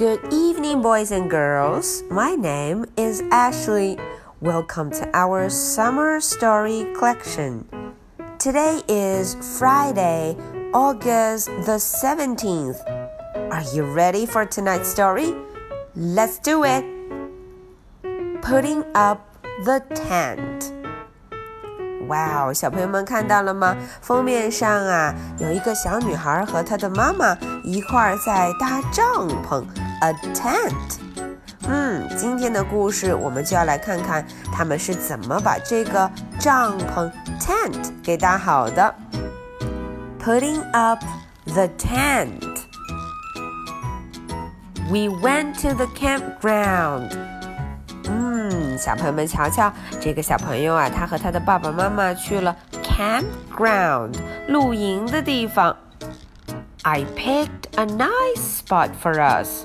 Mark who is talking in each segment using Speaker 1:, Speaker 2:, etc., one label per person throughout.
Speaker 1: Good evening, boys and girls. My name is Ashley. Welcome to our summer story collection. Today is Friday, August the 17th. Are you ready for tonight's story? Let's do it. Putting up the tent. 哇哦，小朋友们看到了吗？封面上啊，有一个小女孩和她的妈妈一块儿在搭帐篷 ，a tent。嗯，今天的故事我们就要来看看他们是怎么把这个帐篷 tent 给搭好的。Putting up the tent. We went to the campground. 嗯，小朋友们瞧瞧，这个小朋友啊，他和他的爸爸妈妈去了 campground 露营的地方。I picked a nice spot for us.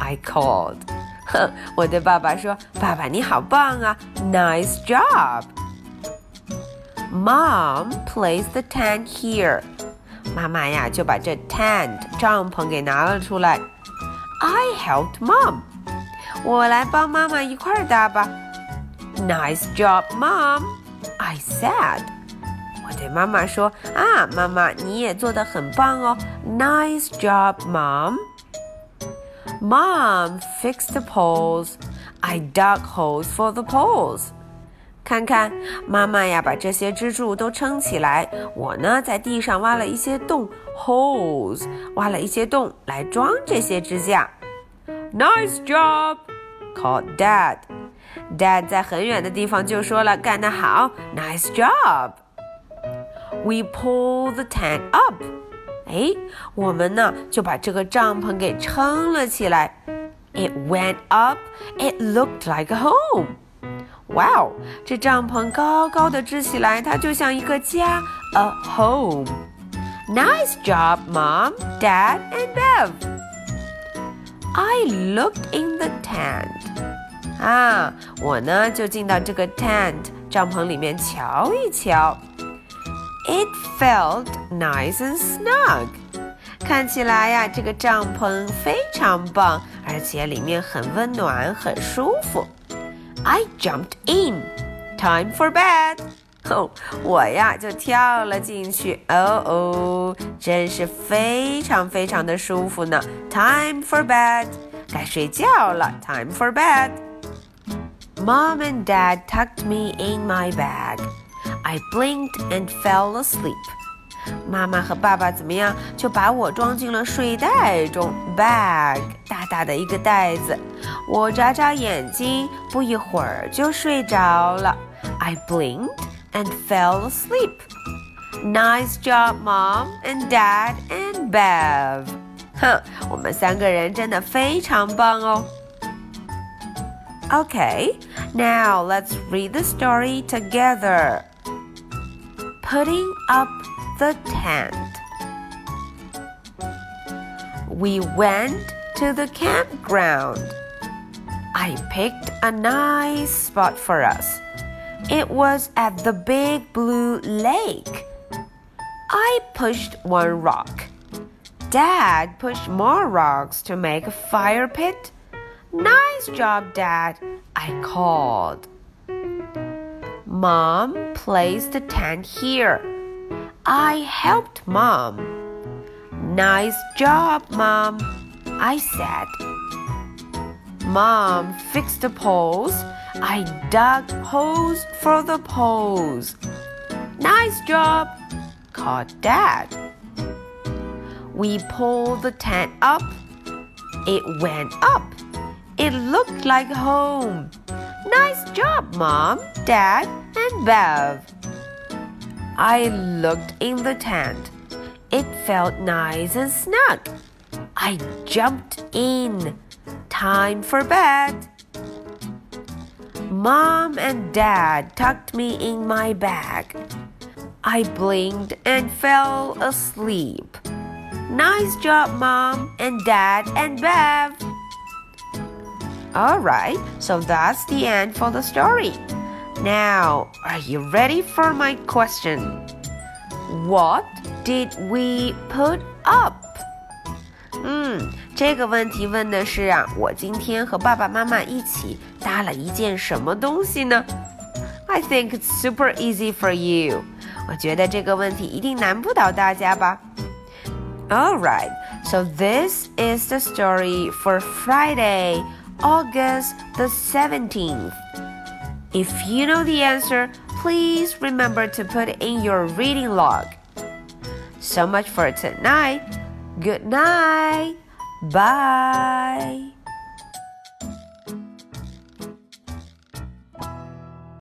Speaker 1: I called. 哼，我对爸爸说：“爸爸，你好棒啊！Nice job!” Mom placed the tent here. 妈妈呀，就把这 tent 帐篷给拿了出来。I helped Mom. 我来帮妈妈一块儿搭吧。Nice job, Mom, I said. 我对妈妈说：“啊，妈妈，你也做得很棒哦。Nice job, Mom. Mom fixed the poles. I dug holes for the poles. 看看，妈妈呀，把这些支柱都撑起来。我呢，在地上挖了一些洞，holes，挖了一些洞来装这些支架。Nice job, called Dad. Dad 在很远的地方就说了：“干得好，Nice job。” We pull the tent up。 哎，我们呢就把这个帐篷给撑了起来。It went up. It looked like a home. 哇哦，这帐篷高高的支起来，它就像一个家，a home。Nice job, Mom, Dad, and Bev. I looked in the tent. 啊，我呢就进到这个 tent 帐篷里面瞧一瞧。 It felt nice and snug。看起来呀，这个帐篷非常棒，而且里面很温暖，很舒服。I jumped in. Time for bed. 哦，我呀就跳了进去。哦哦，真是非常非常的舒服呢。Time for bed. 该睡觉了。Time for bed. Mom and Dad tucked me in my bag. I blinked and fell asleep. 妈妈和爸爸怎么样？就把我装进了睡袋中，bag 大大的一个袋子。我眨眨眼睛，不一会儿就睡着了。I blinked and fell asleep. Nice job, Mom and Dad and Bev. 哼，我们三个人真的非常棒哦。Okay, now let's read the story together. Putting up the tent. We went to the campground. I picked a nice spot for us. It was at the big blue lake. I pushed one rock. Dad pushed more rocks to make a fire pit. Nice job, Dad, I called. Mom placed the tent here. I helped Mom. Nice job, Mom, I said. Mom fixed the poles. I dug holes for the poles. Nice job, called Dad. We pulled the tent up. It went up. It looked like home. Nice job, Mom, Dad, and Bev. I looked in the tent. It felt nice and snug. I jumped in. time for bed. Mom and Dad tucked me in my bag. I blinked and fell asleep. Nice job, Mom and Dad and Bev. Alright, so that's the end for the story. Now, are you ready for my question? What did we put up? 嗯，这个问题问的是啊，我今天和爸爸妈妈一起搭了一件什么东西呢？I think it's super easy for you。我觉得这个问题一定难不倒大家吧。All right, so this is the story for Friday, August the 17th. If you know the answer, please remember to put it in your reading log. So much for tonight. Good night. Bye.